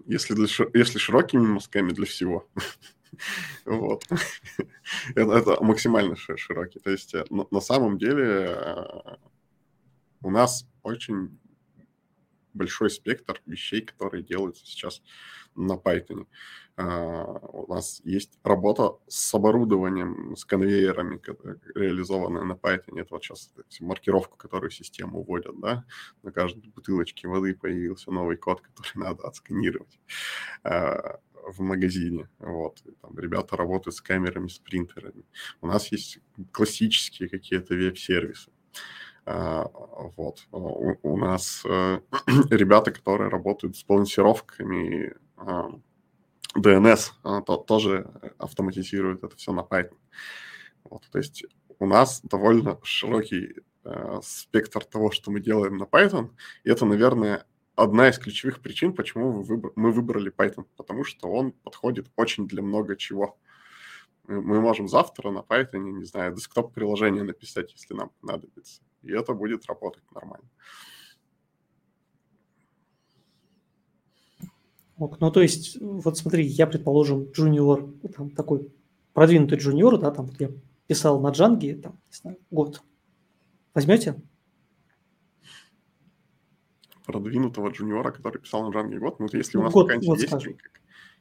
Если, для, если широкими мазками, для всего. Вот. это, это максимально широкий. То есть э, на, на самом деле э, у нас очень большой спектр вещей, которые делаются сейчас на Python. А, у нас есть работа с оборудованием, с конвейерами, реализованная на Python. Это вот сейчас маркировку, которую систему вводят, да, на каждой бутылочке воды появился новый код, который надо отсканировать а, в магазине. Вот. там ребята работают с камерами, с принтерами. У нас есть классические какие-то веб-сервисы. А, вот. У, у нас э, ребята, которые работают с балансировками DNS она то, тоже автоматизирует это все на Python. Вот, то есть у нас довольно широкий э, спектр того, что мы делаем на Python, и это, наверное, одна из ключевых причин, почему мы, выбор, мы выбрали Python, потому что он подходит очень для много чего. Мы, мы можем завтра на Python, не знаю, десктоп-приложение написать, если нам понадобится, и это будет работать нормально. Ну, то есть, вот смотри, я, предположим, джуниор, там такой продвинутый джуниор, да, там вот я писал на джанге, там, не знаю, год. Возьмете? Продвинутого джуниора, который писал на джанге год? Ну, если у нас год, вакансия вот есть, скажем.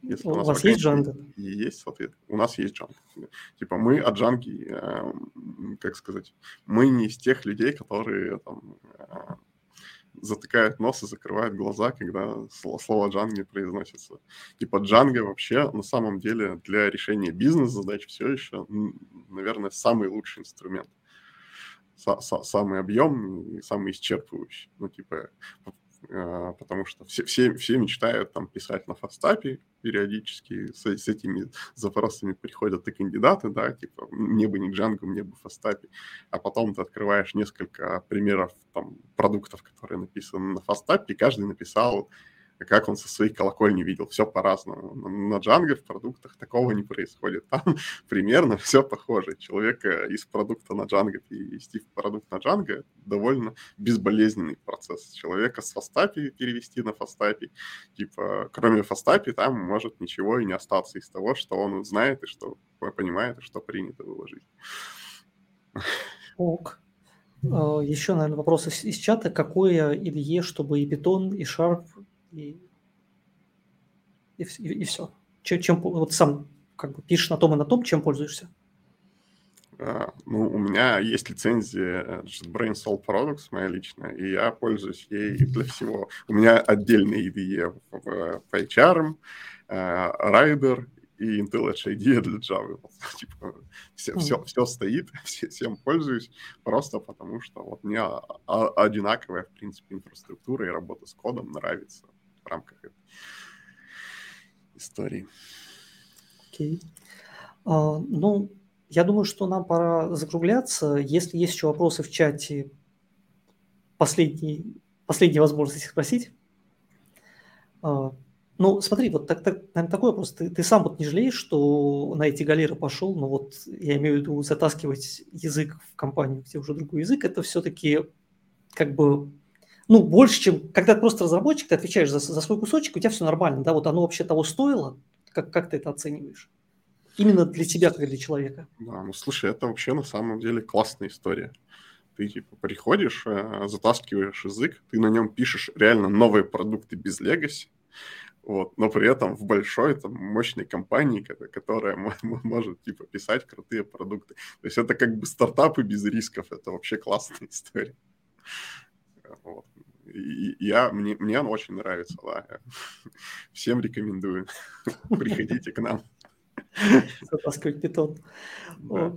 Если у, у вас есть джанга? Есть, соответственно. У нас есть джанга. Типа мы от джанги, э, как сказать, мы не из тех людей, которые там, э, затыкают нос и закрывают глаза, когда слово Django произносится. Типа Django вообще на самом деле для решения бизнес-задач все еще, наверное, самый лучший инструмент. Самый объемный и самый исчерпывающий. Ну, типа, потому что все, все, все мечтают там писать на фастапе периодически, с, с этими запросами приходят и кандидаты, да, типа мне бы не Django, мне бы фастапе, а потом ты открываешь несколько примеров там продуктов, которые написаны на фастапе, и каждый написал как он со своей колокольни видел. Все по-разному. На Django в продуктах такого не происходит. Там примерно все похоже. Человека из продукта на Django перевести в продукт на Django довольно безболезненный процесс. Человека с фастапи перевести на фастапи. Типа, кроме фастапи, там может ничего и не остаться из того, что он знает и что понимает, и что принято выложить. Ок. А, Еще, наверное, вопрос из чата. Какое IDE, чтобы и Python, и Sharp, и, и, и, и все? Чем, чем вот сам как бы пишешь на том и на том, чем пользуешься? Uh, ну, у меня есть лицензия JetBrains All Products, моя личная, и я пользуюсь ей для всего. У меня отдельный IDE в HR, uh, Rider и Intel Edge IDEA для Java. типа, все, все, все стоит, все, всем пользуюсь, просто потому что вот мне одинаковая, в принципе, инфраструктура и работа с кодом нравится в рамках этой истории. Окей. Okay. Uh, ну, я думаю, что нам пора закругляться. Если есть еще вопросы в чате, последний, последняя возможность их спросить. Uh, ну, смотри, вот так, так, наверное, такой вопрос. Ты, ты сам вот не жалеешь, что на эти галеры пошел, но вот я имею в виду затаскивать язык в компанию, где уже другой язык, это все-таки как бы, ну, больше, чем когда ты просто разработчик, ты отвечаешь за, за свой кусочек, у тебя все нормально, да, вот оно вообще того стоило, как, как ты это оцениваешь? Именно для тебя, как для человека. Да, ну, слушай, это вообще на самом деле классная история ты типа приходишь, э, затаскиваешь язык, ты на нем пишешь реально новые продукты без легаси, вот, но при этом в большой, там, мощной компании, которая может, типа, писать крутые продукты. То есть это как бы стартапы без рисков, это вообще классная история. Вот. Я, мне, мне она очень нравится, да. Всем рекомендую. Приходите к нам. Затаскивать питон. Да.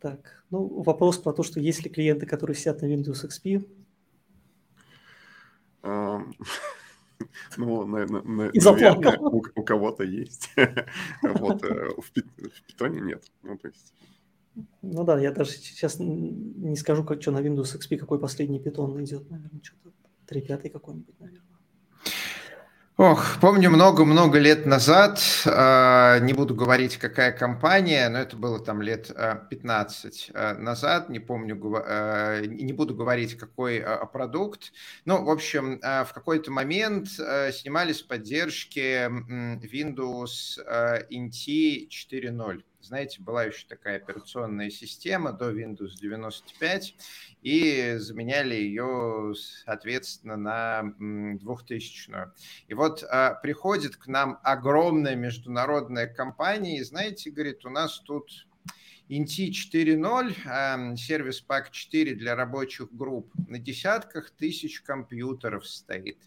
Так, ну, вопрос про то, что есть ли клиенты, которые сидят на Windows XP. Ну, наверное, у, у кого-то есть. Вот э, в питоне нет. Ну, то есть... Ну да, я даже сейчас не скажу, как что на Windows XP, какой последний питон идет, наверное, что-то 3.5 какой-нибудь, наверное. Ох, помню много-много лет назад, э, не буду говорить, какая компания, но это было там лет э, 15 э, назад, не помню, не буду говорить, какой продукт. Ну, в общем, в какой-то момент э, снимались поддержки э, Windows NT 4.0 знаете, была еще такая операционная система до Windows 95, и заменяли ее, соответственно, на 2000-ю. И вот а, приходит к нам огромная международная компания, и знаете, говорит, у нас тут Inti 4.0, сервис пак 4 для рабочих групп на десятках тысяч компьютеров стоит.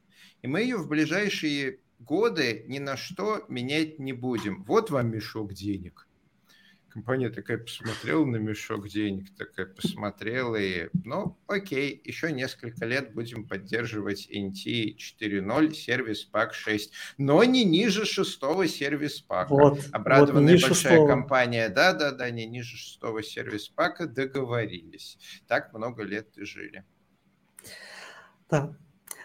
И мы ее в ближайшие годы ни на что менять не будем. Вот вам мешок денег. Компания такая посмотрела на мешок денег, такая посмотрела и, ну, окей, еще несколько лет будем поддерживать NT 4.0 сервис пак 6, но не ниже шестого сервис пака. Вот, Обрадованная вот большая шестого. компания, да-да-да, не ниже шестого сервис пака договорились. Так много лет и жили. Да,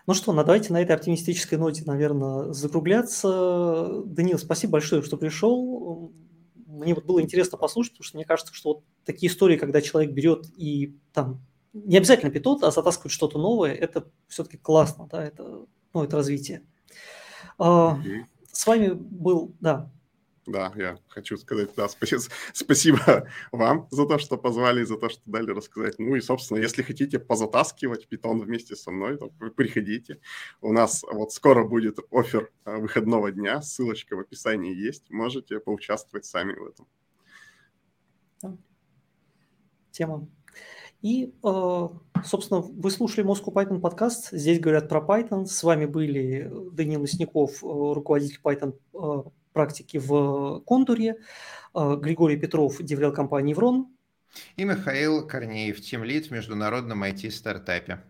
ну что, ну, давайте на этой оптимистической ноте, наверное, закругляться. Данил, спасибо большое, что пришел мне вот было интересно послушать, потому что мне кажется, что вот такие истории, когда человек берет и там не обязательно питот, а затаскивает что-то новое, это все-таки классно, да, это, ну, это развитие. Mm-hmm. С вами был, да, да, я хочу сказать, да, спасибо, спасибо вам за то, что позвали, за то, что дали рассказать. Ну и, собственно, если хотите позатаскивать питон вместе со мной, то приходите. У нас вот скоро будет офер а, выходного дня, ссылочка в описании есть, можете поучаствовать сами в этом. Тема. И, а, собственно, вы слушали Moscow Python подкаст. Здесь говорят про Python. С вами были Данил Мясников, руководитель Python практики в контуре, а, Григорий Петров, деврел компании «Врон». И Михаил Корнеев, тимлид в международном IT-стартапе.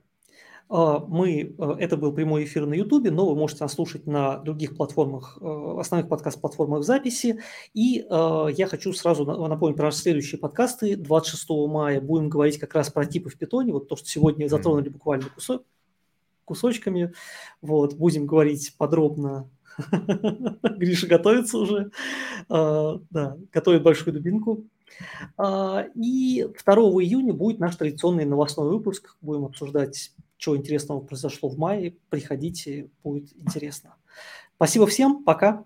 А, мы, а, это был прямой эфир на YouTube, но вы можете нас слушать на других платформах, основных подкаст-платформах записи. И я хочу сразу напомнить про наши следующие подкасты. 26 мая будем говорить как раз про типы в питоне, вот то, что сегодня затронули буквально кусок, кусочками. Вот, будем говорить подробно. Гриша готовится уже. А, да, готовит большую дубинку. А, и 2 июня будет наш традиционный новостной выпуск. Будем обсуждать, что интересного произошло в мае. Приходите, будет интересно. Спасибо всем, пока.